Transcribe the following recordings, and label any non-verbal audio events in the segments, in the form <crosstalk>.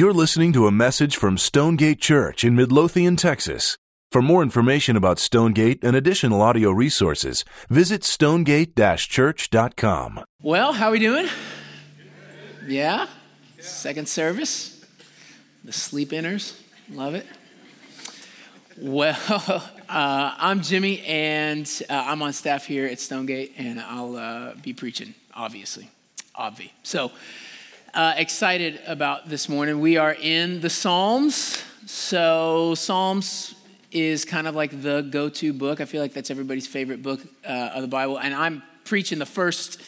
You're listening to a message from Stonegate Church in Midlothian, Texas. For more information about Stonegate and additional audio resources, visit stonegate-church.com. Well, how are we doing? Yeah? Second service. The sleep inners. Love it. Well, <laughs> uh, I'm Jimmy, and uh, I'm on staff here at Stonegate, and I'll uh, be preaching, obviously. Obvi. So, uh, excited about this morning. We are in the Psalms. So, Psalms is kind of like the go to book. I feel like that's everybody's favorite book uh, of the Bible. And I'm preaching the first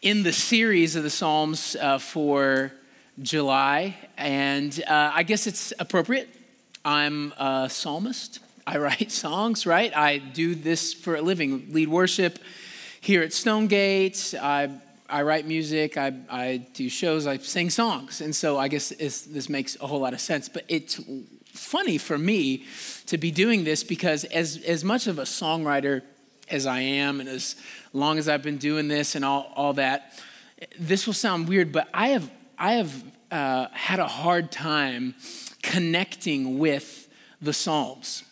in the series of the Psalms uh, for July. And uh, I guess it's appropriate. I'm a psalmist. I <laughs> write songs, right? I do this for a living, lead worship here at Stonegate. I I write music, I, I do shows, I sing songs. And so I guess this makes a whole lot of sense. But it's funny for me to be doing this because, as, as much of a songwriter as I am, and as long as I've been doing this and all, all that, this will sound weird, but I have, I have uh, had a hard time connecting with the Psalms.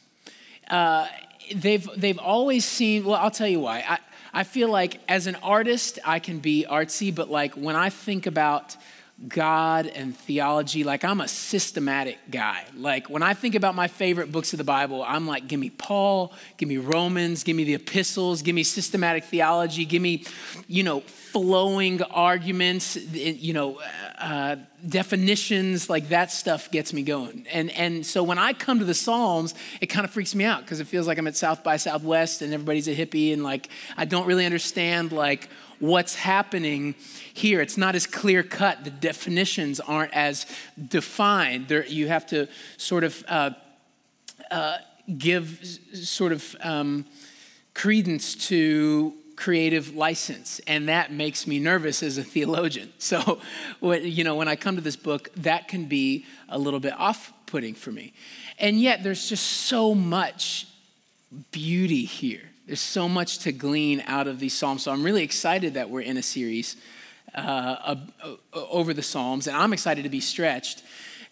Uh, they've, they've always seemed, well, I'll tell you why. I, I feel like as an artist, I can be artsy, but like when I think about God and theology, like I'm a systematic guy. Like when I think about my favorite books of the Bible, I'm like, give me Paul, give me Romans, give me the epistles, give me systematic theology, give me, you know, flowing arguments, you know, uh, definitions, like that stuff gets me going. And, and so when I come to the Psalms, it kind of freaks me out because it feels like I'm at South by Southwest and everybody's a hippie and like I don't really understand like what's happening here. It's not as clear cut. The definitions aren't as defined. There, you have to sort of uh, uh, give sort of um, credence to creative license and that makes me nervous as a theologian <laughs> so you know when i come to this book that can be a little bit off-putting for me and yet there's just so much beauty here there's so much to glean out of these Psalms. So I'm really excited that we're in a series uh, over the Psalms, and I'm excited to be stretched.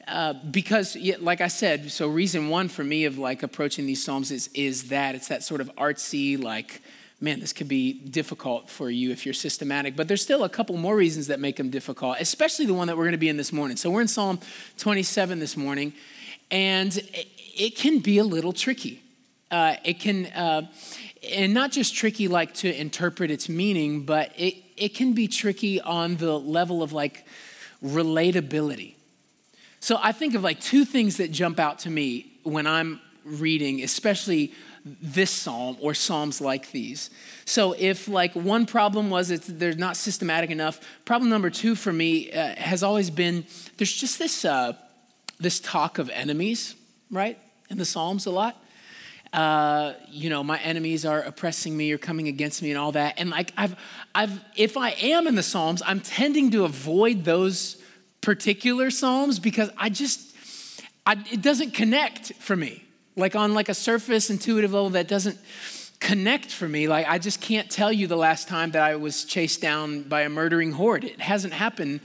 Uh, because like i said so reason one for me of like approaching these psalms is, is that it's that sort of artsy like man this could be difficult for you if you're systematic but there's still a couple more reasons that make them difficult especially the one that we're going to be in this morning so we're in psalm 27 this morning and it, can be a little tricky uh, it can uh, and not just tricky like to interpret its meaning, but it, it can be tricky on the level of like relatability. So I think of like two things that jump out to me when I'm reading, especially this psalm or psalms like these. So if like one problem was it's they're not systematic enough, problem number two for me uh, has always been there's just this uh, this talk of enemies, right, in the psalms a lot uh, you know, my enemies are oppressing me or coming against me and all that. And like I've, I've, if I am in the Psalms, I'm tending to avoid those particular Psalms because I just, I, it doesn't connect for me. Like on like a surface intuitive level that doesn't connect for me. Like I just can't tell you the last time that I was chased down by a murdering horde. It hasn't happened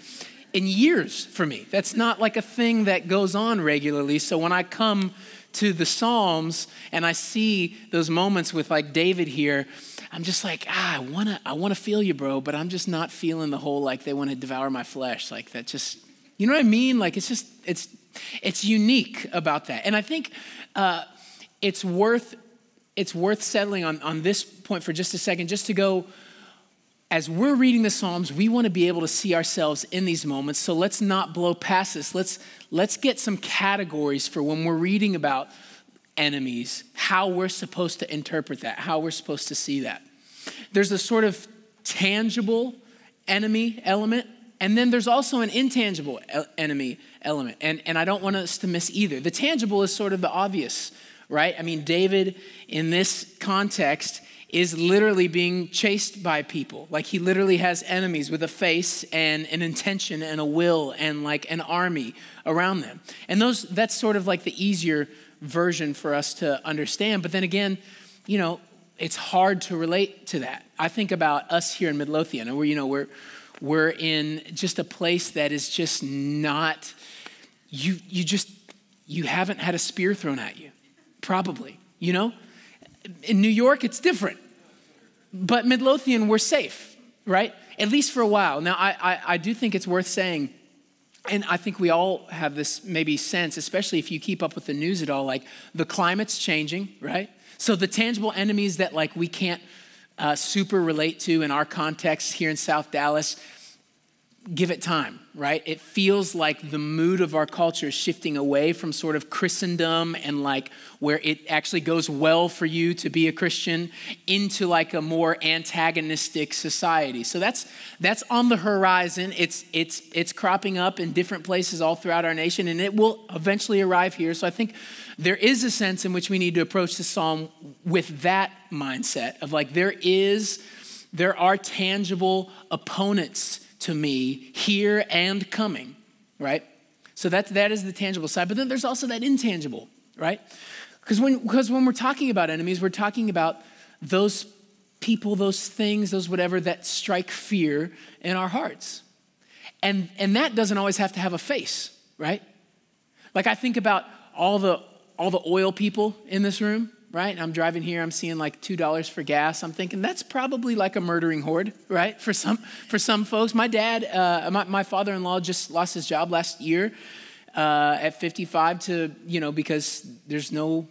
in years for me. That's not like a thing that goes on regularly. So when I come to the Psalms and I see those moments with like David here, I'm just like, ah, I wanna, I wanna feel you, bro, but I'm just not feeling the whole like they wanna devour my flesh. Like that just, you know what I mean? Like it's just, it's, it's unique about that. And I think uh, it's worth, it's worth settling on, on this point for just a second, just to go, as we're reading the Psalms, we want to be able to see ourselves in these moments. So let's not blow past this. Let's, let's get some categories for when we're reading about enemies, how we're supposed to interpret that, how we're supposed to see that. There's a sort of tangible enemy element, and then there's also an intangible enemy element. And, and I don't want us to miss either. The tangible is sort of the obvious, right? I mean, David, in this context, is literally being chased by people. Like he literally has enemies with a face and an intention and a will and like an army around them. And those that's sort of like the easier version for us to understand. But then again, you know, it's hard to relate to that. I think about us here in Midlothian, and we're, you know, we're we're in just a place that is just not you, you just, you haven't had a spear thrown at you, probably, you know? In New York, it's different. But Midlothian, we're safe, right? At least for a while. Now, I, I, I do think it's worth saying, and I think we all have this maybe sense, especially if you keep up with the news at all, like the climate's changing, right? So the tangible enemies that like we can't uh, super relate to in our context here in South Dallas, give it time, right? It feels like the mood of our culture is shifting away from sort of Christendom and like where it actually goes well for you to be a Christian into like a more antagonistic society. So that's that's on the horizon. It's it's it's cropping up in different places all throughout our nation and it will eventually arrive here. So I think there is a sense in which we need to approach the psalm with that mindset of like there is there are tangible opponents to me here and coming, right? So that, that is the tangible side. But then there's also that intangible, right? Because when, because when we're talking about enemies, we're talking about those people, those things, those whatever that strike fear in our hearts. And, and that doesn't always have to have a face, right? Like I think about all the, all the oil people in this room, right? I'm driving here, I'm seeing like $2 for gas. I'm thinking that's probably like a murdering horde, right? For some, for some folks. My dad, uh, my, my father in law just lost his job last year uh, at 55 to, you know, because there's no,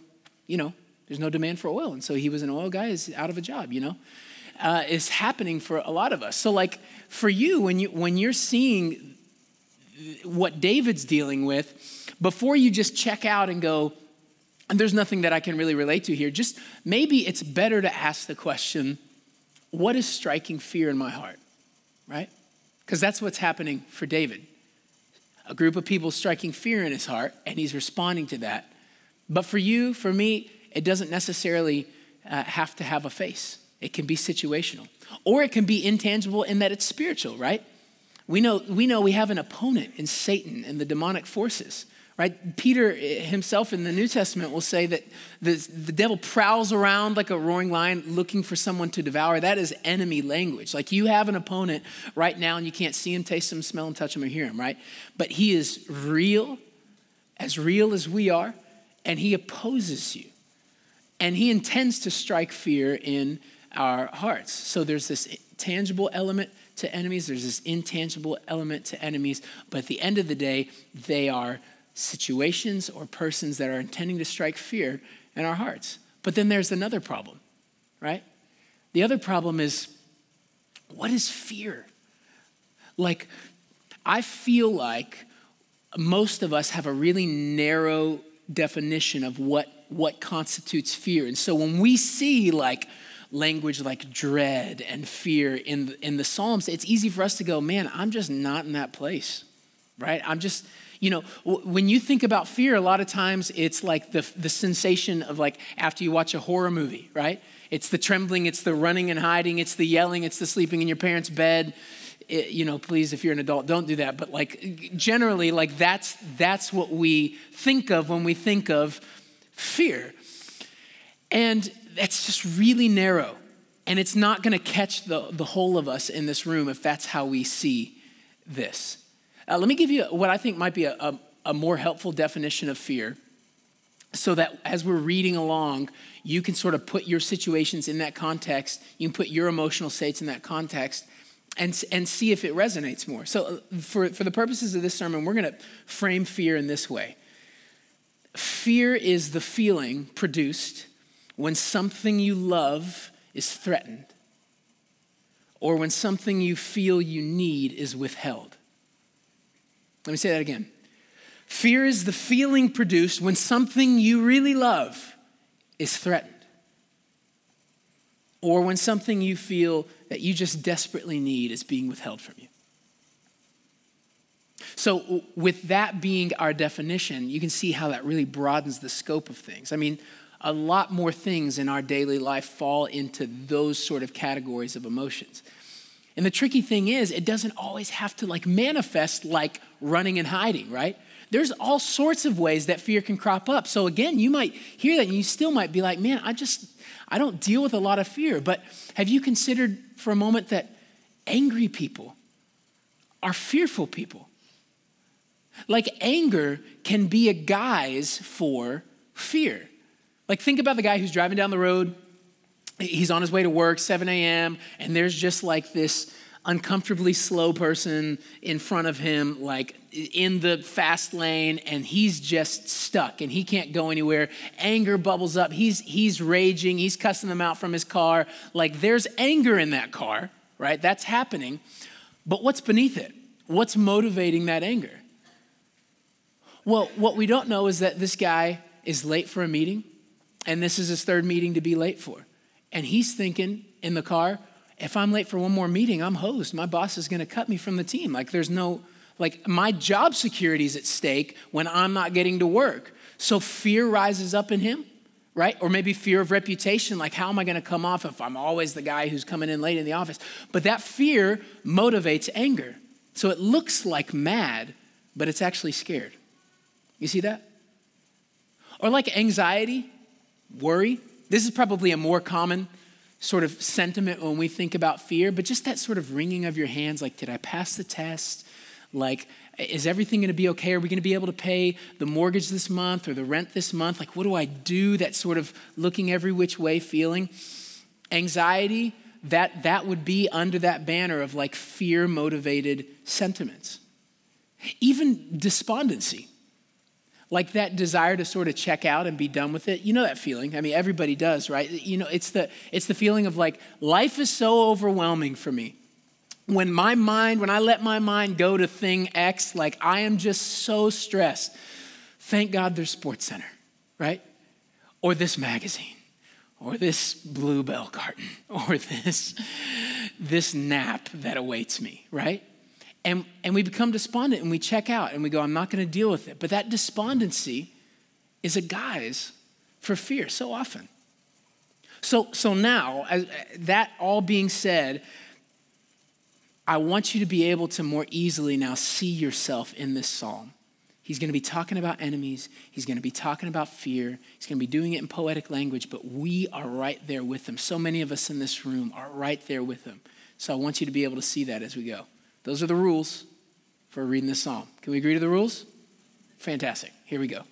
you know, there's no demand for oil. And so he was an oil guy, is out of a job, you know? Uh, is happening for a lot of us. So, like for you, when you when you're seeing what David's dealing with, before you just check out and go, and there's nothing that I can really relate to here. Just maybe it's better to ask the question what is striking fear in my heart? Right? Because that's what's happening for David. A group of people striking fear in his heart, and he's responding to that. But for you, for me, it doesn't necessarily uh, have to have a face, it can be situational. Or it can be intangible in that it's spiritual, right? We know, we know we have an opponent in Satan and the demonic forces right? Peter himself in the New Testament will say that the, the devil prowls around like a roaring lion looking for someone to devour. That is enemy language. Like you have an opponent right now and you can't see him, taste him, smell him, touch him, or hear him, right? But he is real, as real as we are, and he opposes you. And he intends to strike fear in our hearts. So there's this tangible element to enemies, there's this intangible element to enemies, but at the end of the day, they are situations or persons that are intending to strike fear in our hearts. But then there's another problem, right? The other problem is what is fear? Like, I feel like most of us have a really narrow definition of what, what constitutes fear. And so when we see like language like dread and fear in in the Psalms, it's easy for us to go, man, I'm just not in that place, right? I'm just, you know, when you think about fear, a lot of times it's like the, the sensation of like after you watch a horror movie, right? It's the trembling, it's the running and hiding, it's the yelling, it's the sleeping in your parents' bed. It, you know, please, if you're an adult, don't do that. But like generally, like that's that's what we think of when we think of fear. And that's just really narrow. And it's not gonna catch the, the whole of us in this room if that's how we see this. Uh, let me give you what I think might be a, a, a more helpful definition of fear so that as we're reading along, you can sort of put your situations in that context. You can put your emotional states in that context and, and see if it resonates more. So, uh, for, for the purposes of this sermon, we're going to frame fear in this way Fear is the feeling produced when something you love is threatened, or when something you feel you need is withheld. Let me say that again. Fear is the feeling produced when something you really love is threatened, or when something you feel that you just desperately need is being withheld from you. So, with that being our definition, you can see how that really broadens the scope of things. I mean, a lot more things in our daily life fall into those sort of categories of emotions. And the tricky thing is, it doesn't always have to like manifest like running and hiding, right? There's all sorts of ways that fear can crop up. So again, you might hear that and you still might be like, man, I just, I don't deal with a lot of fear. But have you considered for a moment that angry people are fearful people? Like anger can be a guise for fear. Like think about the guy who's driving down the road. He's on his way to work, 7 a.m., and there's just like this uncomfortably slow person in front of him, like in the fast lane, and he's just stuck and he can't go anywhere. Anger bubbles up. He's he's raging. He's cussing them out from his car. Like there's anger in that car, right? That's happening. But what's beneath it? What's motivating that anger? Well, what we don't know is that this guy is late for a meeting, and this is his third meeting to be late for. And he's thinking in the car, if I'm late for one more meeting, I'm hosed. My boss is going to cut me from the team. Like, there's no, like, my job security is at stake when I'm not getting to work. So fear rises up in him, right? Or maybe fear of reputation. Like, how am I going to come off if I'm always the guy who's coming in late in the office? But that fear motivates anger. So it looks like mad, but it's actually scared. You see that? Or like anxiety, worry. This is probably a more common sort of sentiment when we think about fear, but just that sort of wringing of your hands like, did I pass the test? Like, is everything going to be okay? Are we going to be able to pay the mortgage this month or the rent this month? Like, what do I do? That sort of looking every which way feeling. Anxiety, that, that would be under that banner of like fear motivated sentiments. Even despondency like that desire to sort of check out and be done with it you know that feeling. I mean everybody does right? You know it's the it's the feeling of like life is so overwhelming for me. When my mind when i let my mind go to thing x like i am just so stressed. Thank god there's SportsCenter right? Or this magazine or this Blue Bell carton <laughs> or this this nap that awaits me right and, and we become despondent and we check out and we go, I'm not going to deal with it. But that despondency is a guise for fear so often. So, so now, as, that all being said, I want you to be able to more easily now see yourself in this psalm. He's going to be talking about enemies. He's going to be talking about fear. He's going to be doing it in poetic language, but we are right there with him. So many of us in this room are right there with him. So I want you to be able to see that as we go. Those are the rules for reading this psalm. Can we agree to the rules? Fantastic. Here we go.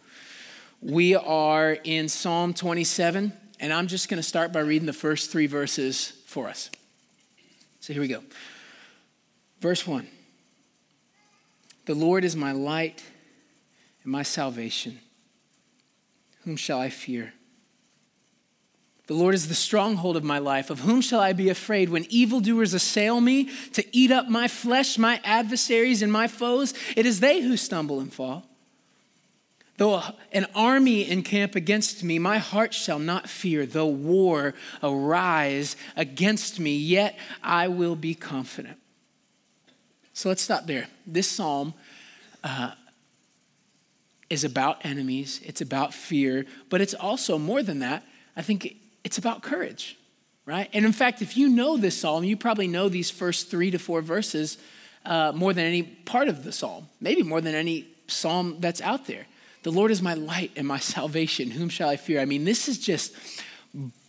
We are in Psalm 27, and I'm just going to start by reading the first three verses for us. So here we go. Verse 1 The Lord is my light and my salvation. Whom shall I fear? The Lord is the stronghold of my life. Of whom shall I be afraid when evildoers assail me to eat up my flesh, my adversaries and my foes? It is they who stumble and fall. Though an army encamp against me, my heart shall not fear. Though war arise against me, yet I will be confident. So let's stop there. This psalm uh, is about enemies, it's about fear, but it's also more than that. I think it's about courage, right? And in fact, if you know this psalm, you probably know these first three to four verses uh, more than any part of the psalm, maybe more than any psalm that's out there. The Lord is my light and my <laughs> salvation. Whom shall I fear? I mean, this is just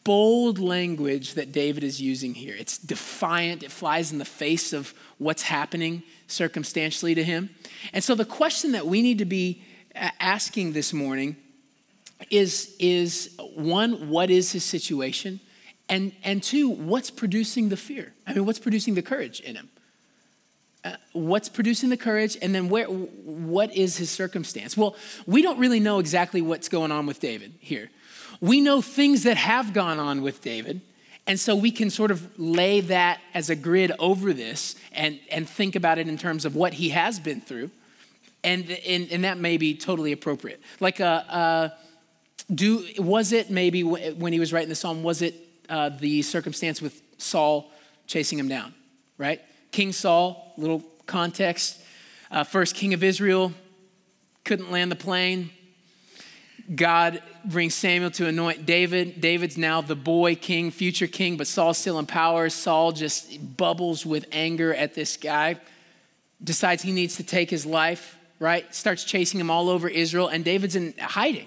bold language that David is using here. It's defiant, it flies in the face of what's happening circumstantially to him. And so, the question that we need to be asking this morning is, is one, what is his situation? And, and two, what's producing the fear? I mean, what's producing the courage in him? Uh, what's producing the courage? And then where, what is his circumstance? Well, we don't really know exactly what's going on with David here. We know things that have gone on with David. And so we can sort of lay that as a grid over this and, and think about it in terms of what he has been through. And, and, and that may be totally appropriate. Like a, a do, was it maybe when he was writing the psalm, was it uh, the circumstance with Saul chasing him down, right? King Saul, little context, uh, first king of Israel, couldn't land the plane. God brings Samuel to anoint David. David's now the boy king, future king, but Saul's still in power. Saul just bubbles with anger at this guy, decides he needs to take his life, right? Starts chasing him all over Israel, and David's in hiding.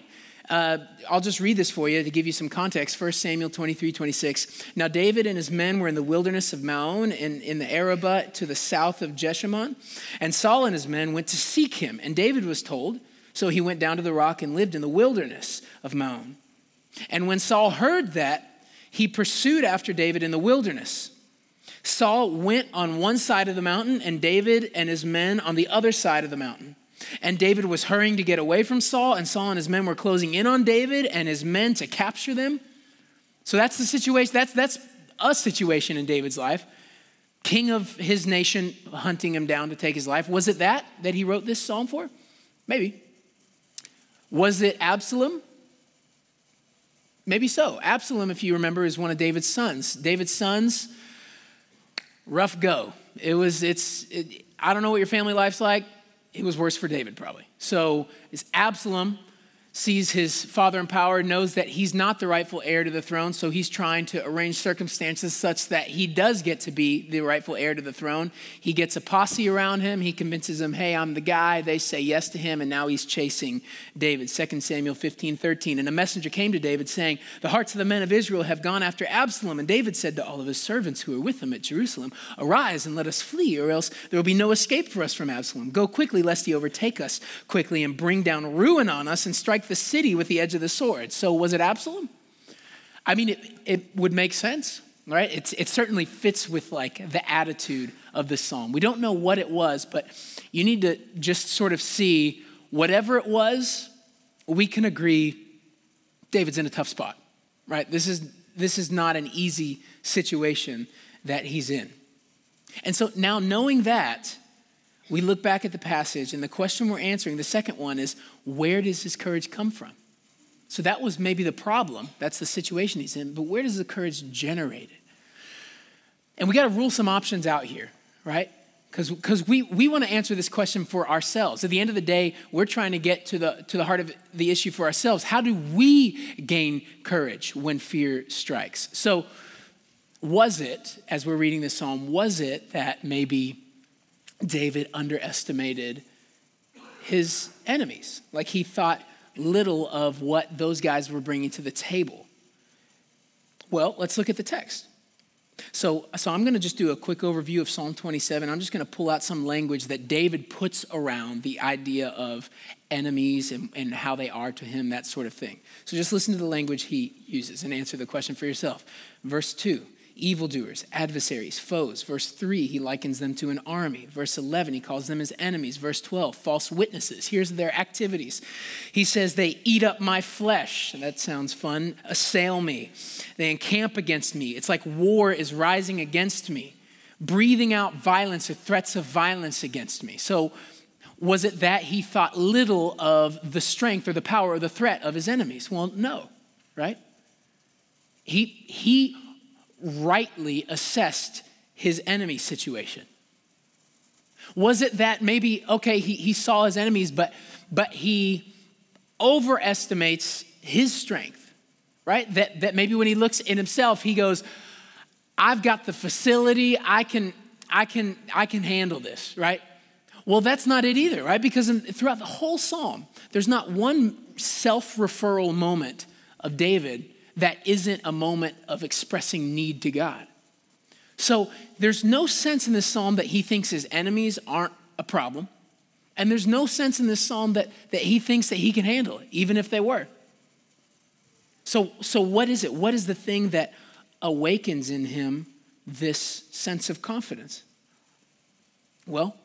Uh, I'll just read this for you to give you some context. 1 Samuel 23 26. Now, David and his men were in the wilderness of Maon in, in the Arabah to the south of Jeshimon. And Saul and his men went to seek him. And David was told, so he went down to the rock and lived in the wilderness of Maon. And when Saul heard that, he pursued after David in the wilderness. Saul went on one side of the mountain, and David and his men on the other side of the mountain. And David was hurrying to get away from Saul, and Saul and his men were closing in on David and his men to capture them. So that's the situation. That's, that's a situation in David's life. King of his nation hunting him down to take his life. Was it that that he wrote this psalm for? Maybe. Was it Absalom? Maybe so. Absalom, if you remember, is one of David's sons. David's sons, rough go. It was, it's, it, I don't know what your family life's like it was worse for David, probably. So it's Absalom sees his father in power, knows that he's not the rightful heir to the throne, so he's trying to arrange circumstances such that he does get to be the rightful heir to the throne. He gets a posse around him. He convinces them, hey, I'm the guy. They say yes to him, and now he's chasing David. 2 Samuel 15, 13. And a messenger came to David saying, The hearts of the men of Israel have gone after Absalom. And David said to all of his servants who were with him at Jerusalem, Arise and let us flee, or else there will be no escape for us from Absalom. Go quickly, lest he overtake us quickly and bring down ruin on us and strike strike the city with the edge of the sword. So was it Absalom? I mean, it, it would make sense, right? It's, it certainly fits with like the attitude of the psalm. We don't know what it was, but you need to just sort of see whatever it was, we can agree David's in a tough spot, right? This is, this is not an easy situation that he's in. And so now knowing that, we look back at the passage, and the question we're answering, the second one, is where does his courage come from? So that was maybe the problem. That's the situation he's in. But where does the courage generate it? And we got to rule some options out here, right? Because we, we want to answer this question for ourselves. At the end of the day, we're trying to get to the, to the heart of the issue for ourselves. How do we gain courage when fear strikes? So, was it, as we're reading this psalm, was it that maybe David underestimated his enemies. Like he thought little of what those guys were bringing to the table. Well, let's look at the text. So, so I'm going to just do a quick overview of Psalm 27. I'm just going to pull out some language that David puts around the idea of enemies and, and how they are to him, that sort of thing. So just listen to the language he uses and answer the question for yourself. Verse 2 evildoers, adversaries, foes. Verse 3, he likens them to an army. Verse 11, he calls them his enemies. Verse 12, false witnesses. Here's their activities. He says, They eat up my flesh. That sounds fun. Assail me. They encamp against me. It's like war is rising against me, breathing out violence or threats of violence against me. So, was it that he thought little of the strength or the power or the threat of his enemies? Well, no, right? He, he rightly assessed his enemy situation? Was it that maybe, okay, he, he saw his enemies, but, but he overestimates his strength, right? That, that maybe when he looks in himself, he goes, I've got the facility, I can, I can, I can handle this, right? Well, that's not it either, right? Because in, throughout the whole psalm, there's not one self referral moment of David that isn't a moment of expressing need to God. So there's no sense in this psalm that he thinks his enemies aren't a problem. And there's no sense in this psalm that, that he thinks that he can handle it, even if they were. So, so what is it? What is the thing that awakens in him this sense of confidence? Well,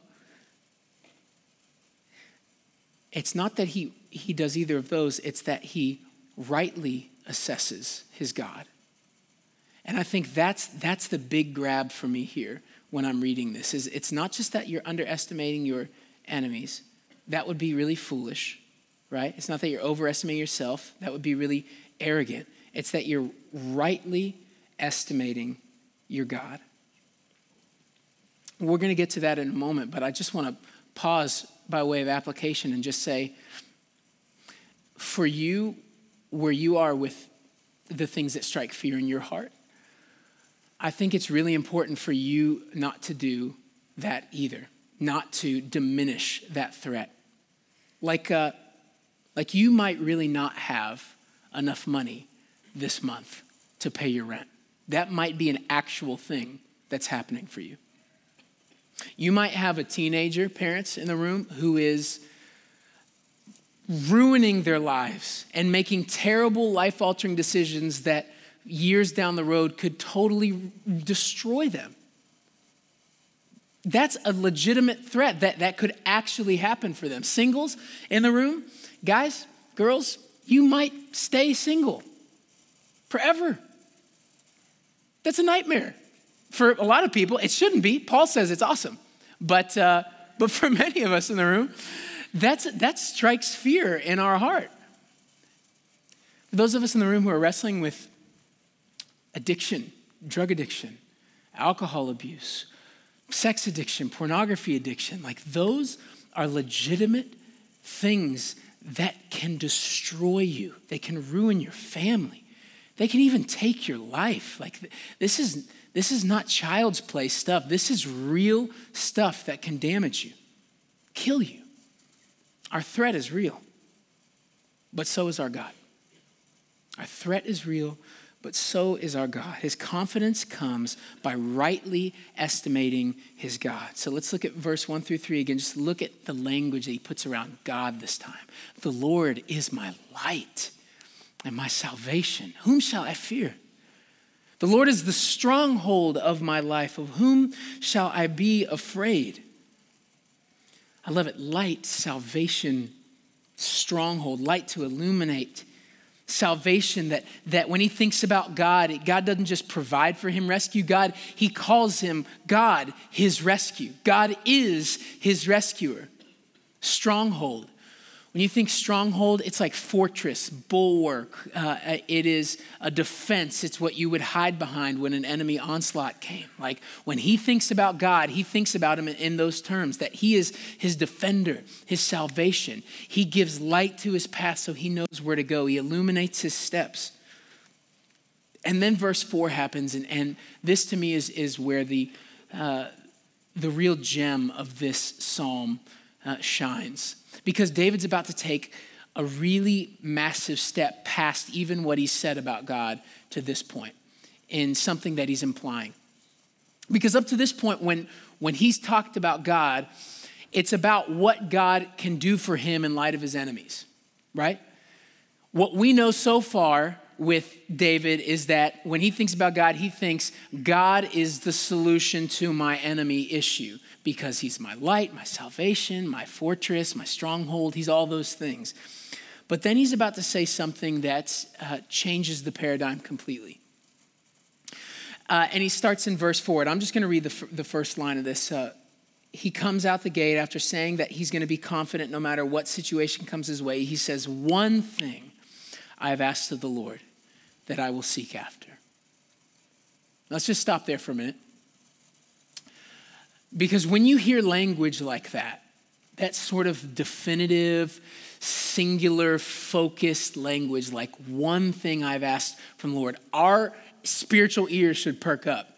it's not that he, he does either of those, it's that he rightly assesses his God. And I think that's, that's the big grab for me here when I'm reading this is it's not just that you're underestimating your enemies. That would be really foolish, right? It's not that you're overestimating yourself. That would be really arrogant. It's that you're rightly estimating your God. We're going to get to that in a moment, but I just want to pause by way of application and just say for you, where you are with the things that strike fear in your heart, I think it's really important for you not to do that either, not to diminish that threat. Like, uh, Like you might really not have enough money this month to pay your rent. That might be an actual thing that's happening for you. You might have a teenager, parents in the room, who is ruining their lives and making terrible life altering decisions that years down the road could totally destroy them. That's a legitimate threat that, that could actually happen for them. Singles in the room, guys, girls, you might stay single forever. That's a nightmare. For a lot of people, it shouldn't be. Paul says it's awesome. But, uh, but for <laughs> many of us in the room, that's, that strikes fear in our heart. For those of us in the room who are wrestling with addiction, drug addiction, alcohol abuse, sex addiction, pornography addiction, like those are legitimate things that can destroy you. They can ruin your family. They can even take your life. Like this is this is not child's play stuff. This is real stuff that can damage you, kill you. Our threat is real. But so is our God. Our threat is real, but so is our God. His confidence comes by rightly estimating his God. So let's look at verse 1 through 3 again. Just look at the language that he puts around God this time. The Lord is my light and my salvation. Whom shall I fear? The Lord is the stronghold of my life. Of whom shall I be afraid? I love it. Light, salvation, stronghold, light to illuminate salvation that, that when he thinks about God, God doesn't just provide for him rescue. God, he calls him God, his rescue. God is his rescuer. Stronghold. When you think stronghold, it's like fortress, bulwark. Uh, it is a defense. It's what you would hide behind when an enemy onslaught came. Like when he thinks about God, he thinks about him in those terms that he is his defender, his salvation. He gives light to his path so he knows where to go, he illuminates his steps. And then verse 4 happens, and, and this to me is, is where the, uh, the real gem of this psalm uh, shines because David's about to take a really massive step past even what he said about God to this point in something that he's implying. Because up to this point, when, when he's talked about God, it's about what God can do for him in light of his enemies, right? What we know so far with David is that when he thinks about God, he thinks God is the solution to my enemy issue because he's my light, my salvation, my fortress, my stronghold. He's all those things. But then he's about to say something that uh, changes the paradigm completely. Uh, and he starts in verse 4. And I'm just going to read the, f- the first line of this. Uh, he comes out the gate after saying that he's going to be confident no matter what situation comes his way. He says, One thing I have asked of the Lord that I will seek after. Let's just stop there for a minute. Because when you hear language like that, that sort of definitive, singular, focused language, like one thing I've asked from the Lord, our spiritual ears should perk up.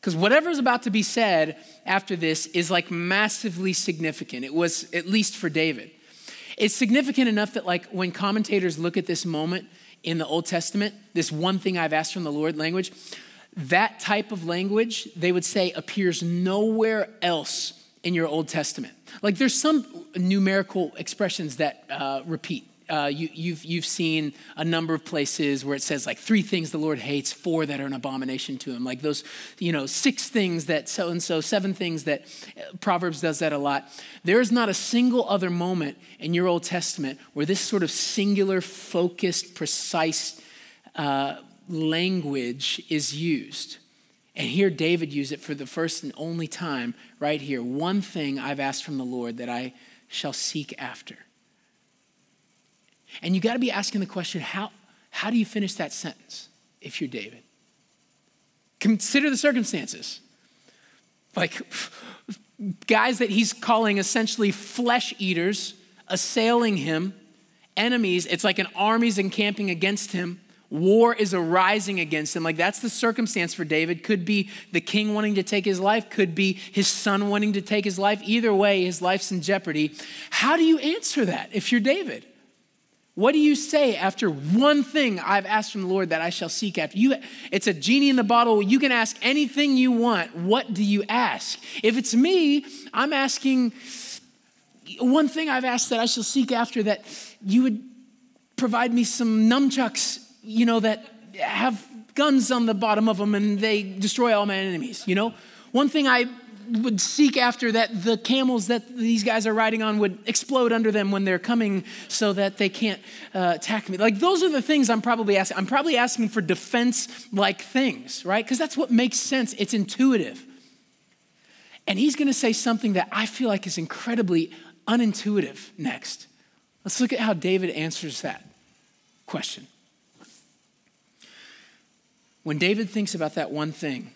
Because whatever's about to be said after this is like massively significant. It was, at least for David. It's significant enough that, like, when commentators look at this moment in the Old Testament, this one thing I've asked from the Lord language, that type of language, they would say, appears nowhere else in your Old Testament. Like there's some numerical expressions that uh, repeat. Uh, you, have you've, you've seen a number of places where it says like three things the Lord hates, four that are an abomination to him. Like those, you know, six things that so and so, seven things that uh, Proverbs does that a lot. There is not a single other moment in your Old Testament where this sort of singular, focused, precise uh, language is used. And here David used it for the first and only time right here. One thing I've asked from the Lord that I shall seek after. And you got to be asking the question how, how do you finish that sentence if you're David? Consider the circumstances. Like guys that he's calling essentially flesh eaters assailing him, enemies. It's like an army's encamping against him. War is arising against him. Like that's the circumstance for David. Could be the king wanting to take his life, could be his son wanting to take his life. Either way, his life's in jeopardy. How do you answer that if you're David? What do you say after one thing I've asked from the Lord that I shall seek after? You, it's a genie in the bottle. You can ask anything you want. What do you ask? If it's me, I'm asking one thing I've asked that I shall seek after that you would provide me some nunchucks, you know, that have guns on the bottom of them and they destroy all my enemies, you know? One thing I would seek after that the camels that these guys are riding on would explode under them when they're coming so that they can't uh, attack me. Like, those are the things I'm probably asking. I'm probably asking for defense like things, right? Because that's what makes sense, it's intuitive. And he's gonna say something that I feel like is incredibly unintuitive next. Let's look at how David answers that question. When David thinks about that one thing,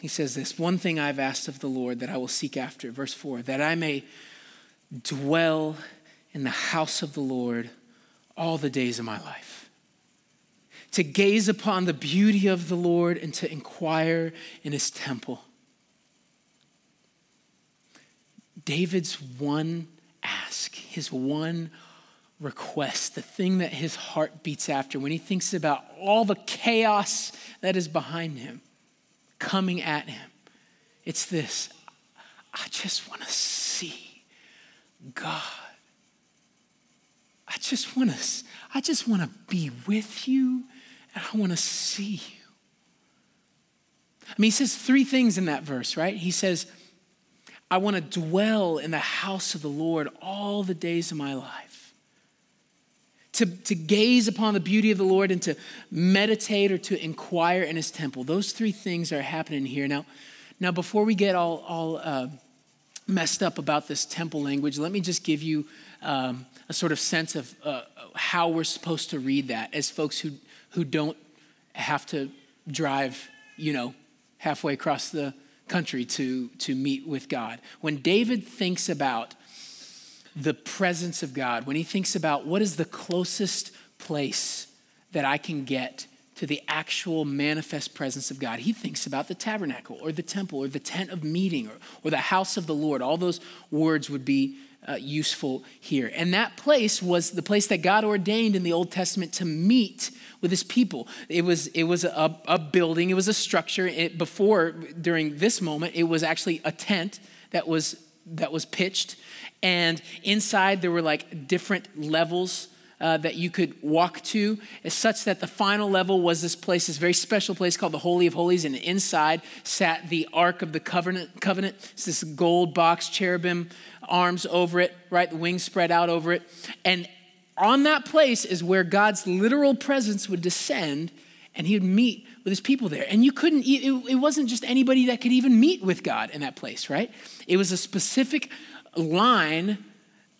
he says this One thing I've asked of the Lord that I will seek after, verse 4, that I may dwell in the house of the Lord all the days of my life. To gaze upon the beauty of the Lord and to inquire in his temple. David's one ask, his one request, the thing that his heart beats after when he thinks about all the chaos that is behind him coming at him. It's this I just want to see God. I just want to I just want to be with you and I want to see you. I mean, he says three things in that verse, right? He says, I want to dwell in the house of the Lord all the days of my life to, to gaze upon the beauty of the Lord and to meditate or to inquire in his temple. Those three things are happening here. Now, now before we get all, all uh, messed up about this temple language, let me just give you um, a sort of sense of uh, how we're supposed to read that as folks who, who don't have to drive, you know, halfway across the country to, to meet with God. When David thinks about the presence of God, when he thinks about what is the closest place that I can get to the actual manifest presence of God, he thinks about the tabernacle or the temple or the tent of meeting or, or the house of the Lord. All those words would be uh, useful here. And that place was the place that God ordained in the Old Testament to meet with his people. It was, it was a, a building, it was a structure. It, before, during this moment, it was actually a tent that was, that was pitched and inside there were like different levels uh, that you could walk to, such that the final level was this place, this very special place called the Holy of Holies, and inside sat the Ark of the Covenant. Covenant. It's this gold box, cherubim arms over it, right? The wings spread out over it, and on that place is where God's literal presence would descend, and He would meet with His people there. And you couldn't. It, it wasn't just anybody that could even meet with God in that place, right? It was a specific line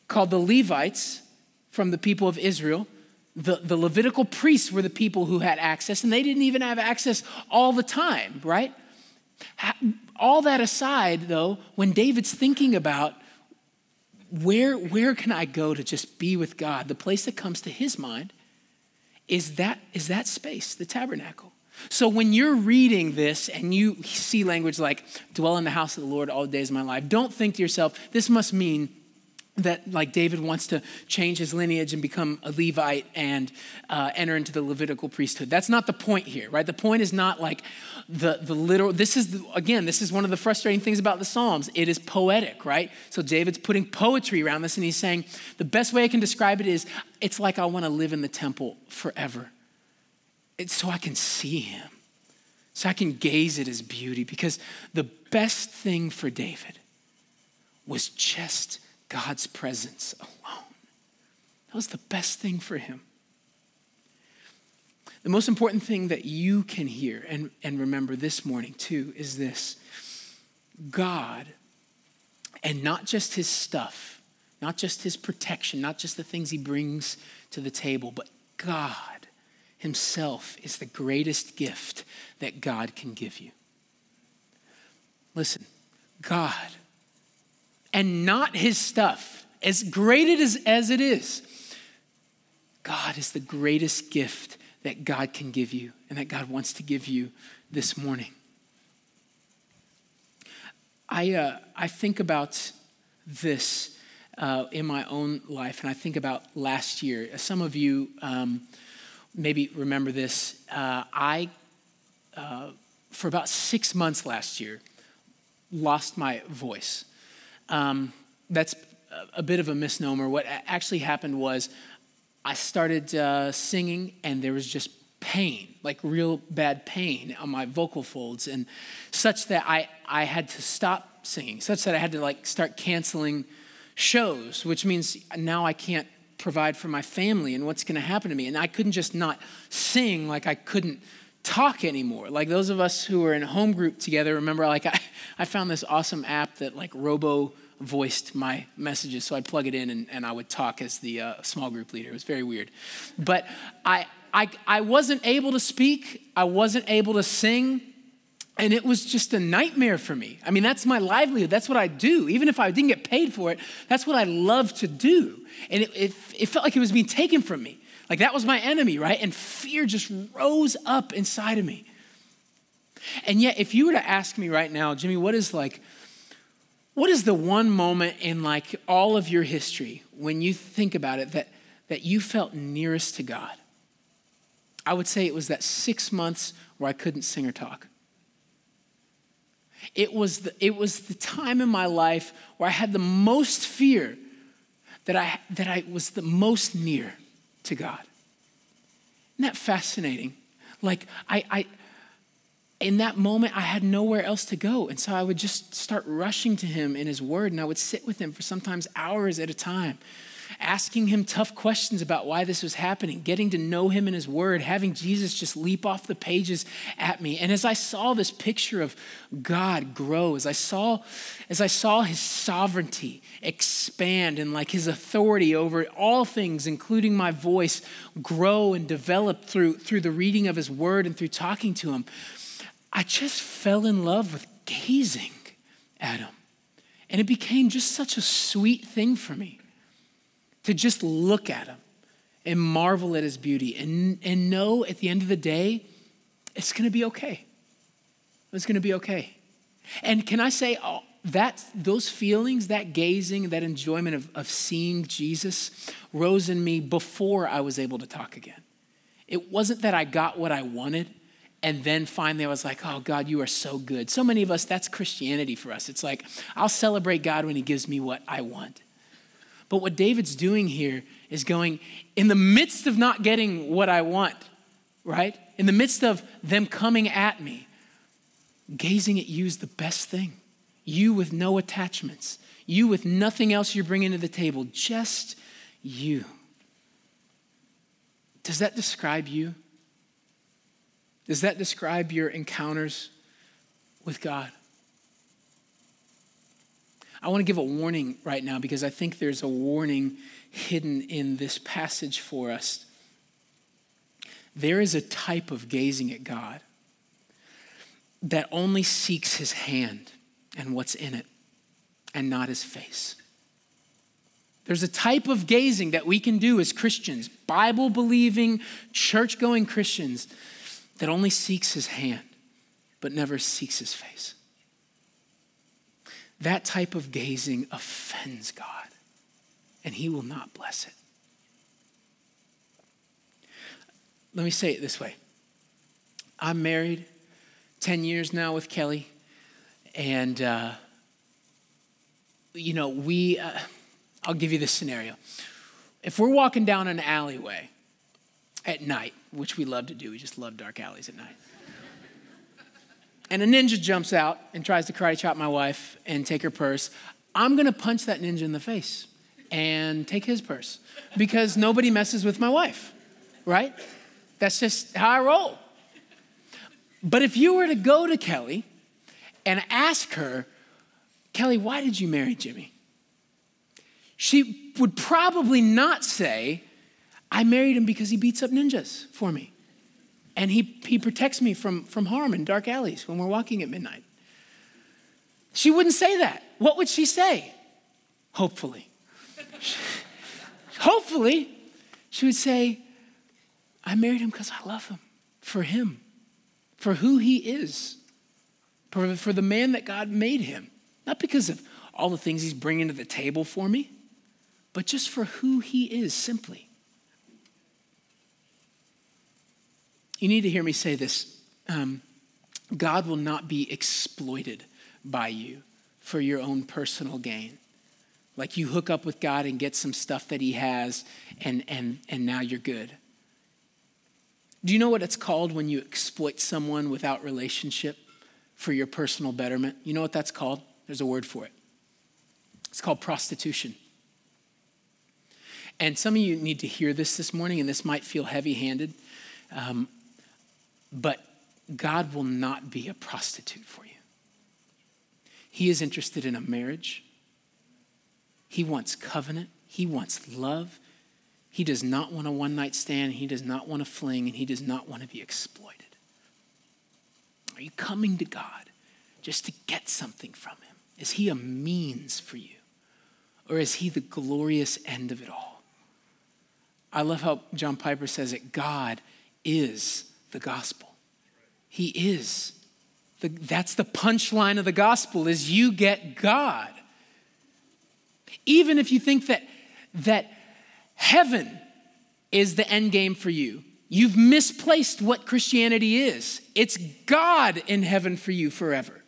called the Levites from the people of Israel. The, the Levitical priests were the people who had access, and they didn't even have access all the time, right? All that aside, though, when David's thinking about where, where can I go to just be with God, the place that comes to his mind is that, is that space, the tabernacle. So when you're reading this and you see language like dwell in the house of the Lord all the days of my life, don't think to yourself, this must mean that like David wants to change his lineage and become a Levite and uh, enter into the Levitical priesthood. That's not the point here, right? The point is not like the, the literal, this is, the, again, this is one of the frustrating things about the Psalms. It is poetic, right? So David's putting poetry around this and he's saying, the best way I can describe it is, it's like I want to live in the temple forever it's so I can see him, so I can gaze at his beauty. Because the best thing for David was just God's presence alone. That was the best thing for him. The most important thing that you can hear and, and remember this morning, too, is this God, and not just his stuff, not just his protection, not just the things he brings to the table, but God Himself is the greatest gift that God can give you. Listen, God, and not His stuff, as great it is, as it is, God is the greatest gift that God can give you and that God wants to give you this morning. I, uh, I think about this uh, in my own life, and I think about last year. Some of you um, maybe remember this. Uh, I, uh, for about six months last year, lost my voice. Um, that's a bit of a misnomer. What actually happened was I started uh, singing, and there was just pain, like real bad pain on my vocal folds, and such that I, I had to stop singing, such that I had to like start canceling shows, which means now I can't provide for my family and what's going to happen to me. And I couldn't just not sing like I couldn't talk anymore. Like those of us who were in home group together, remember, like I, <laughs> I found this awesome app that like robo voiced my messages. So I'd plug it in and, and I would talk as the uh, small group leader. It was very weird. But I, I, I wasn't able to speak, I wasn't able to sing. And it was just a nightmare for me. I mean, that's my livelihood. That's what I do. Even if I didn't get paid for it, that's what I love to do. And it, it, it felt like it was being taken from me. Like that was my enemy, right? And fear just rose up inside of me. And yet, if you were to ask me right now, Jimmy, what is like, what is the one moment in like all of your history when you think about it that, that you felt nearest to God? I would say it was that six months where I couldn't sing or talk. It was the, it was the time in my life where I had the most fear that I, that I was the most near to God. Isn't that fascinating? Like, I, I, in that moment, I had nowhere else to go. And so I would just start rushing to him in his word, and I would sit with him for sometimes hours at a time asking him tough questions about why this was happening, getting to know him in his word, having Jesus just leap off the pages at me. And as I saw this picture of God grow, as I saw as I saw his sovereignty expand and like his authority over all things including my voice grow and develop through through the reading of his word and through talking to him, I just fell in love with gazing at him. And it became just such a sweet thing for me to just look at him and marvel at his beauty and, and know at the end of the day, it's going to be okay. It's going to be okay. And can I say, oh, that those feelings, that gazing, that enjoyment of, of seeing Jesus rose in me before I was able to talk again. It wasn't that I got what I wanted and then finally I was like, oh, God, you are so good. So many of us, that's Christianity for us. It's like, I'll celebrate God when He gives me what I want. But what David's doing here is going, in the midst of not getting what I want, right? In the midst of them coming at me, gazing at you is the best thing. You with no attachments, you with nothing else you're bringing to the table, just you. Does that describe you? Does that describe your encounters with God? I want to give a warning right now because I think there's a warning hidden in this passage for us. There is a type of gazing at God that only seeks his hand and what's in it and not his face. There's a type of gazing that we can do as Christians, Bible believing, church going Christians, that only seeks his hand but never seeks his face. That type of gazing offends God, and He will not bless it. Let me say it this way I'm married 10 years now with Kelly, and, uh, you know, we, uh, I'll give you this scenario. If we're walking down an alleyway at night, which we love to do, we just love dark alleys at night and a ninja jumps out and tries to karate chop my wife and take her purse, I'm gonna punch that ninja in the face and take his purse because nobody messes with my wife, right? That's just how I roll. But if you were to go to Kelly and ask her, Kelly, why did you marry Jimmy? She would probably not say, I married him because he beats up ninjas for me. And he, he protects me from, from harm in dark alleys when we're walking at midnight. She wouldn't say that. What would she say? Hopefully. <laughs> Hopefully, she would say, I married him because I love him, for him, for who he is, for, for the man that God made him, not because of all the things he's bringing to the table for me. but just for who he is simply. You need to hear me say this um, God will not be exploited by you for your own personal gain. Like you hook up with God and get some stuff that He has, and, and, and now you're good. Do you know what it's called when you exploit someone without relationship for your personal betterment? You know what that's called? There's a word for it. It's called prostitution. And some of you need to hear this this morning, and this might feel heavy handed, um, but God will not be a prostitute for you. He is interested in a marriage, He wants covenant, He wants love. He does not want a one night stand, He does not want a fling, and He does not want to be exploited. Are you coming to God just to get something from Him? Is He a means for you? Or is He the glorious end of it all? I love how John Piper says it God is the gospel. He is. The, that's the punchline of the gospel is you get God. Even if you think that, that heaven is the end game for you, you've misplaced what Christianity is. It's God in heaven for you forever.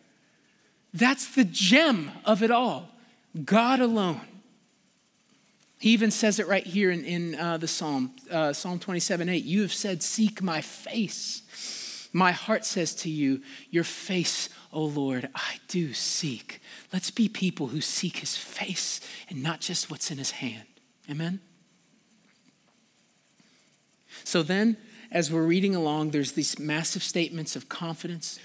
That's the gem of it all. God alone. He even says it right here in, in uh, the Psalm, uh, Psalm 27 8. You have said, Seek my face. My heart says to you, Your face, O Lord, I do seek. Let's be people who seek his face and not just what's in his hand. Amen? So then, as we're reading along, there's these massive statements of confidence.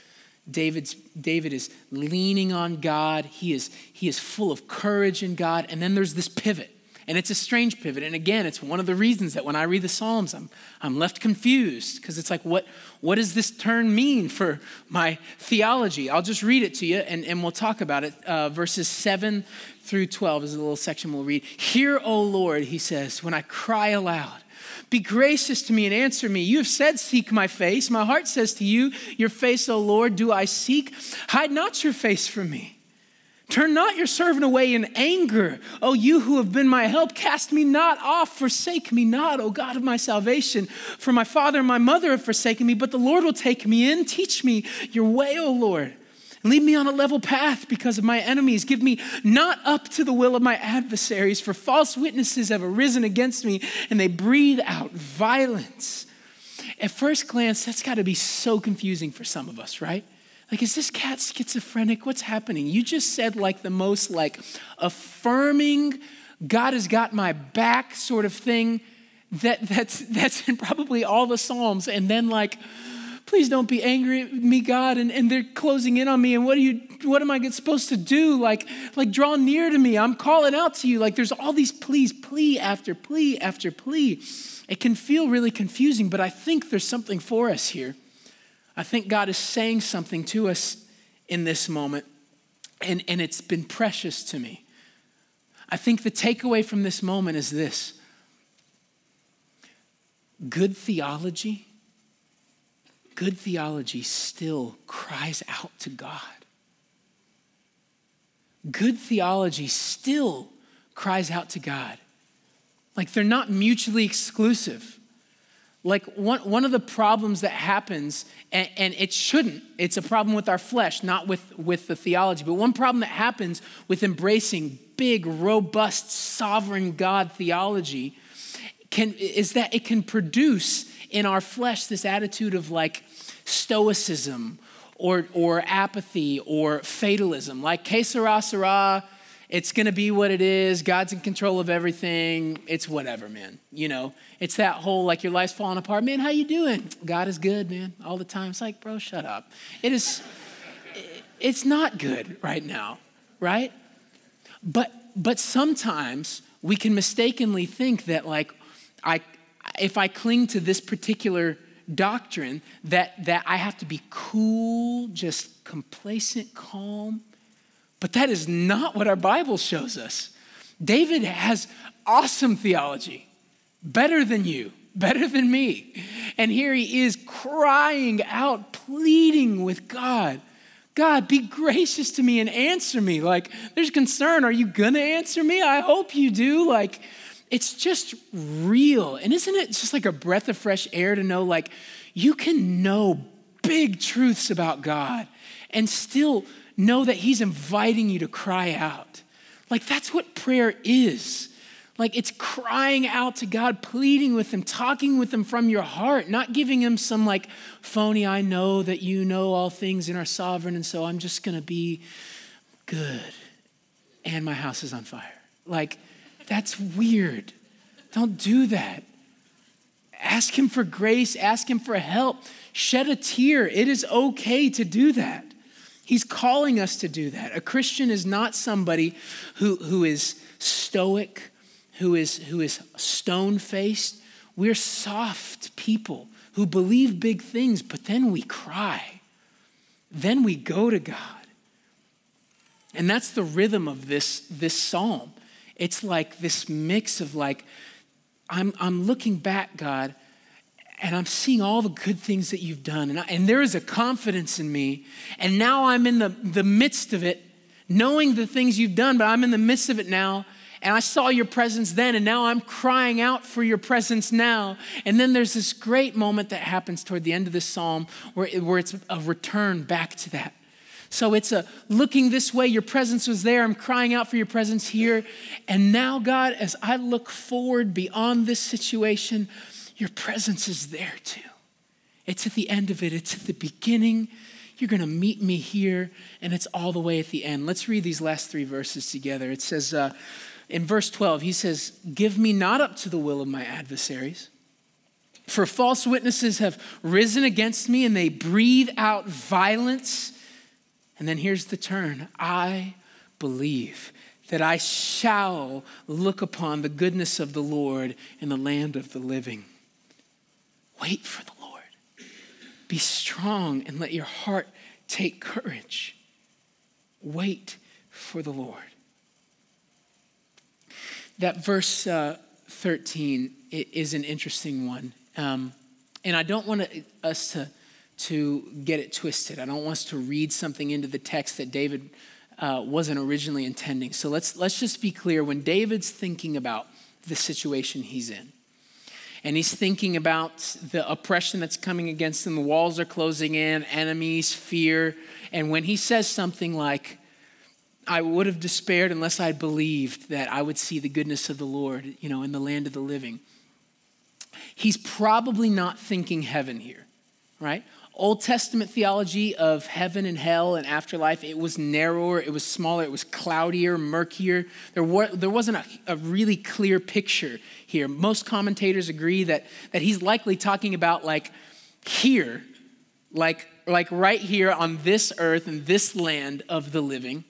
David's, David is leaning on God. He is, he is full of courage in God. And then there's this pivot. And it's a strange pivot. And again, it's one of the reasons that when I read the Psalms, I'm, I'm left confused because it's like, what, what does this turn mean for my theology? I'll just read it to you and, and we'll talk about it. Uh, verses 7 through 12 is a little section we'll read. Hear, O Lord, he says, when I cry aloud. Be gracious to me and answer me. You have said, Seek my face. My heart says to you, Your face, O Lord, do I seek. Hide not your face from me. Turn not your servant away in anger. O you who have been my help, cast me not off, forsake me not, O God of my salvation. For my father and my mother have forsaken me, but the Lord will take me in. Teach me your way, O Lord. And lead me on a level path because of my enemies. Give me not up to the will of my adversaries, for false witnesses have arisen against me, and they breathe out violence. At first glance, that's got to be so confusing for some of us, right? Like, is this cat schizophrenic? What's happening? You just said like the most like affirming, God has got my back sort of thing that, that's, that's in probably all the Psalms. And then like, please don't be angry at me, God. And, and they're closing in on me. And what are you, what am I supposed to do? Like, like draw near to me. I'm calling out to you. Like there's all these pleas, plea after plea after plea. It can feel really confusing, but I think there's something for us here. I think God is saying something to us in this moment, and, and it's been precious to me. I think the takeaway from this moment is this good theology, good theology still cries out to God. Good theology still cries out to God. Like they're not mutually exclusive. Like one, one of the problems that happens, and, and, it shouldn't, it's a problem with our flesh, not with, with the theology, but one problem that happens with embracing big, robust, sovereign God theology can, is that it can produce in our flesh this attitude of like stoicism or, or apathy or fatalism. Like, que sera, sera, it's going to be what it is. God's in control of everything. It's whatever, man. You know, it's that whole like your life's falling apart. Man, how you doing? God is good, man, all the time. It's like, bro, shut up. It is, it's not good right now, right? But but sometimes we can mistakenly think that like I if I cling to this particular doctrine that that I have to be cool, just complacent, calm but that is not what our Bible shows us. David has awesome theology, better than you, better than me. And here he is crying out, pleading with God God, be gracious to me and answer me. Like, there's concern. Are you going to answer me? I hope you do. Like, it's just real. And isn't it just like a breath of fresh air to know, like, you can know big truths about God and still know that He's inviting you to cry out. Like, that's what prayer is. Like, it's crying out to God, pleading with Him, talking with Him from your heart, not giving Him some like phony, I know that you know all things and are sovereign, and so I'm just gonna be good. And my house is on fire. Like, that's weird. Don't do that. Ask Him for grace, ask Him for help, shed a tear. It is okay to do that. He's calling us to do that. A Christian is not somebody who, who is stoic, who is, who is stone faced. We're soft people who believe big things, but then we cry. Then we go to God. And that's the rhythm of this, this psalm. It's like this mix of like, I'm, I'm looking back, God, and I'm seeing all the good things that you've done. And, I, and there is a confidence in me. And now I'm in the, the midst of it, knowing the things you've done, but I'm in the midst of it now. And I saw your presence then, and now I'm crying out for your presence now. And then there's this great moment that happens toward the end of this psalm where, where it's a return back to that. So it's a looking this way, your presence was there. I'm crying out for your presence here. And now, God, as I look forward beyond this situation, your presence is there too. It's at the end of it, it's at the beginning. You're going to meet me here, and it's all the way at the end. Let's read these last three verses together. It says uh, in verse 12, he says, Give me not up to the will of my adversaries. For false witnesses have risen against me, and they breathe out violence. And then here's the turn I believe that I shall look upon the goodness of the Lord in the land of the living. Wait for the Lord. Be strong and let your heart take courage. Wait for the Lord. That verse uh, 13 is an interesting one. Um, and I don't want us to, to get it twisted. I don't want us to read something into the text that David uh, wasn't originally intending. So let's, let's just be clear. When David's thinking about the situation he's in, and he's thinking about the oppression that's coming against him. The walls are closing in, enemies, fear. And when he says something like, I would have despaired unless I believed that I would see the goodness of the Lord, you know, in the land of the living. He's probably not thinking heaven here, right? Old Testament theology of heaven and hell and afterlife, it was narrower, it was smaller, it was cloudier, murkier. There, were, there wasn't a, a really clear picture here. Most commentators agree that, that he's likely talking about like here, like, like right here on this earth and this land of the living.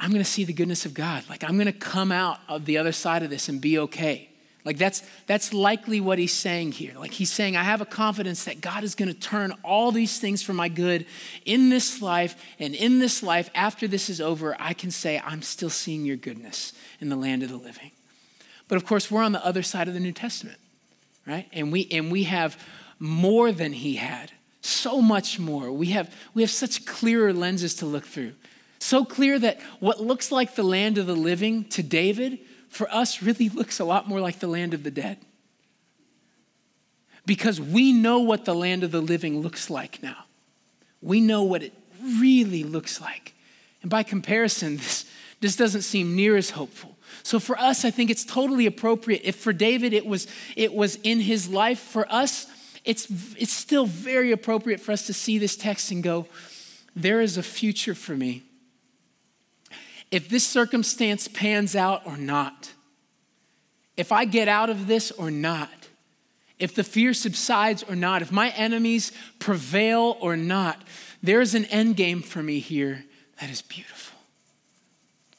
I'm to see the goodness of God. Like, I'm to come out of the other side of this and be okay. Like that's that's likely what he's saying here. Like he's saying I have a confidence that God is going to turn all these things for my good in this life and in this life after this is over I can say I'm still seeing your goodness in the land of the living. But of course we're on the other side of the New Testament, right? And we and we have more than he had. So much more. We have we have such clearer lenses to look through. So clear that what looks like the land of the living to David for us really looks a lot more like the land of the dead. Because we know what the land of the living looks like now. We know what it really looks like. And by comparison, <laughs> this, this doesn't seem near as hopeful. So for us, I think it's totally appropriate. If for David it was, it was in his life, for us, it's, it's still very appropriate for us to see this text and go, there is a future for me if this circumstance pans out or not, if I get out of this or not, if the fear subsides or not, if my enemies prevail or not, there's an end game for me here that is beautiful.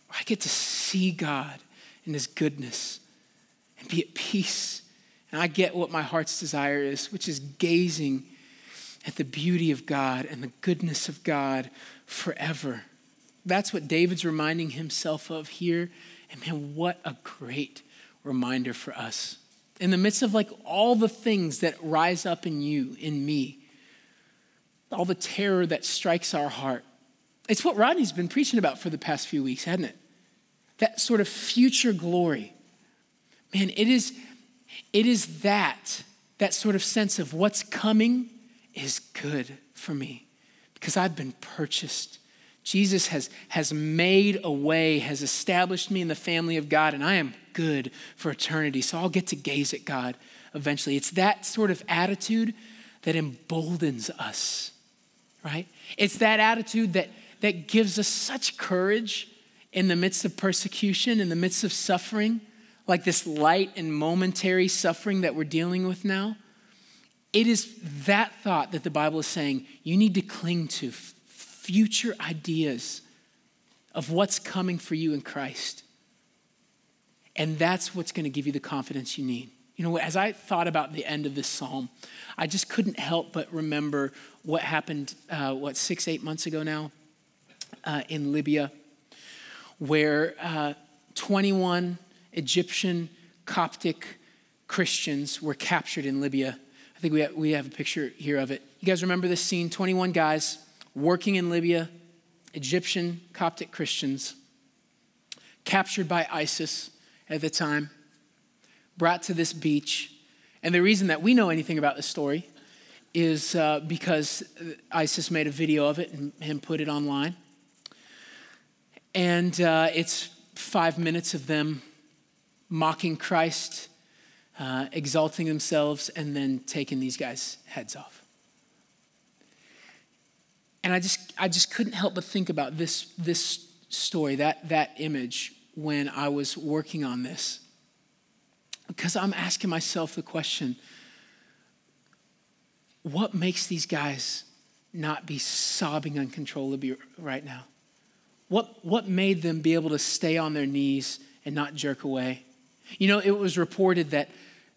I get to see God in His goodness and be at peace. And I get what my heart's desire is, which is gazing at the beauty of God and the goodness of God forever. That's what David's reminding himself of here. And man, what a great reminder for us. In the midst of like all the things that rise up in you, in me, all the terror that strikes our heart, It's what Rodney's been preaching about for the past few weeks, hasn't it? That sort of future glory. Man, it is, it is that, that sort of sense of what's coming is good for me because I've been purchased. Jesus has, has made a way, has established me in the family of God, and I am good for eternity. So I'll get to gaze at God eventually. It's that sort of attitude that emboldens us, right? It's that attitude that, that gives us such courage in the midst of persecution, in the midst of suffering, like this light and momentary suffering that we're dealing with now. It is that thought that the Bible is saying you need to cling to future ideas of what's coming for you in Christ. And that's what's going to give you the confidence you need. You know, as I thought about the end of this psalm, I just couldn't help but remember what happened, uh, what, six, eight months ago now uh, in Libya, where uh, 21 Egyptian Coptic Christians were captured in Libya. I think we have, we have a picture here of it. You guys remember this scene? 21 guys working in Libya, Egyptian Coptic Christians, captured by ISIS at the time brought to this beach. And the reason that we know anything about this story is uh, because ISIS made a video of it and, and put it online. And uh, it's five minutes of them mocking Christ, uh, exalting themselves, and then taking these guys' heads off. And I just, I just couldn't help but think about this, this story, that, that image, when I was working on this. Because I'm asking myself the question what makes these guys not be sobbing uncontrollably right now? What, what made them be able to stay on their knees and not jerk away? You know, it was reported that,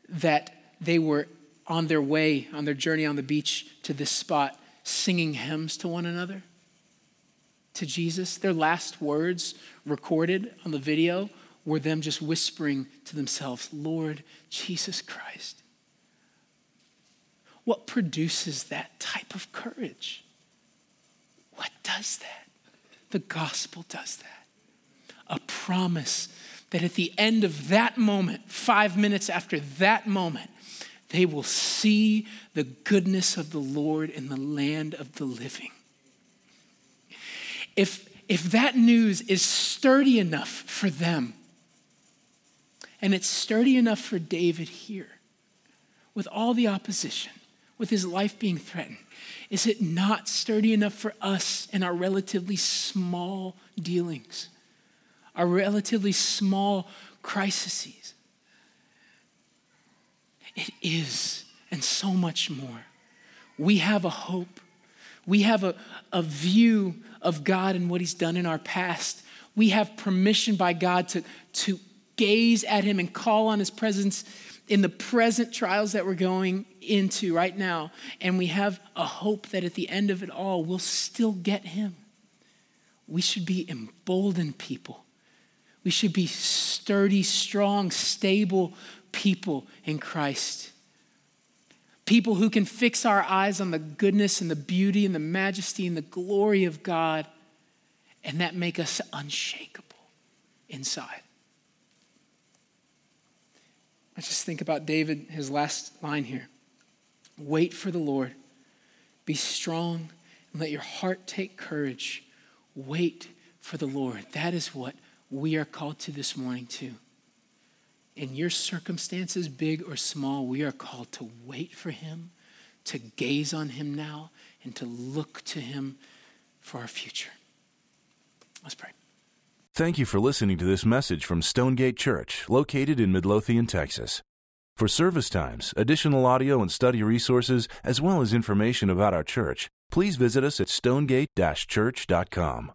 that they were on their way, on their journey on the beach to this spot, singing hymns to one another, to Jesus. Their last words recorded on the video were them just whispering to themselves, Lord Jesus Christ. What produces that type of courage? What does that? The gospel does that. A promise that at the end of that moment, five minutes after that moment, they will see the goodness of the Lord in the land of the living. If, if that news is sturdy enough for them, and it's sturdy enough for David here, with all the opposition, with his life being threatened. Is it not sturdy enough for us in our relatively small dealings, our relatively small crises? It is, and so much more. We have a hope. We have a, a view of God and what He's done in our past. We have permission by God to, to gaze at him and call on his presence in the present trials that we're going into right now. And we have a hope that at the end of it all, we'll still get him. We should be emboldened people. We should be sturdy, strong, stable people in Christ. People who can fix our eyes on the goodness and the beauty and the majesty and the glory of God, and that make us unshakable inside. I just think about David, his last line here. Wait for the Lord. Be strong and let your heart take courage. Wait for the Lord. That is what we are called to this morning, too. In your circumstances, big or small, we are called to wait for Him, to gaze on Him now, and to look to Him for our future. Let's pray. Thank you for listening to this message from Stonegate Church, located in Midlothian, Texas. For service times, additional audio and study resources, as well as information about our church, please visit us at stonegate-church.com.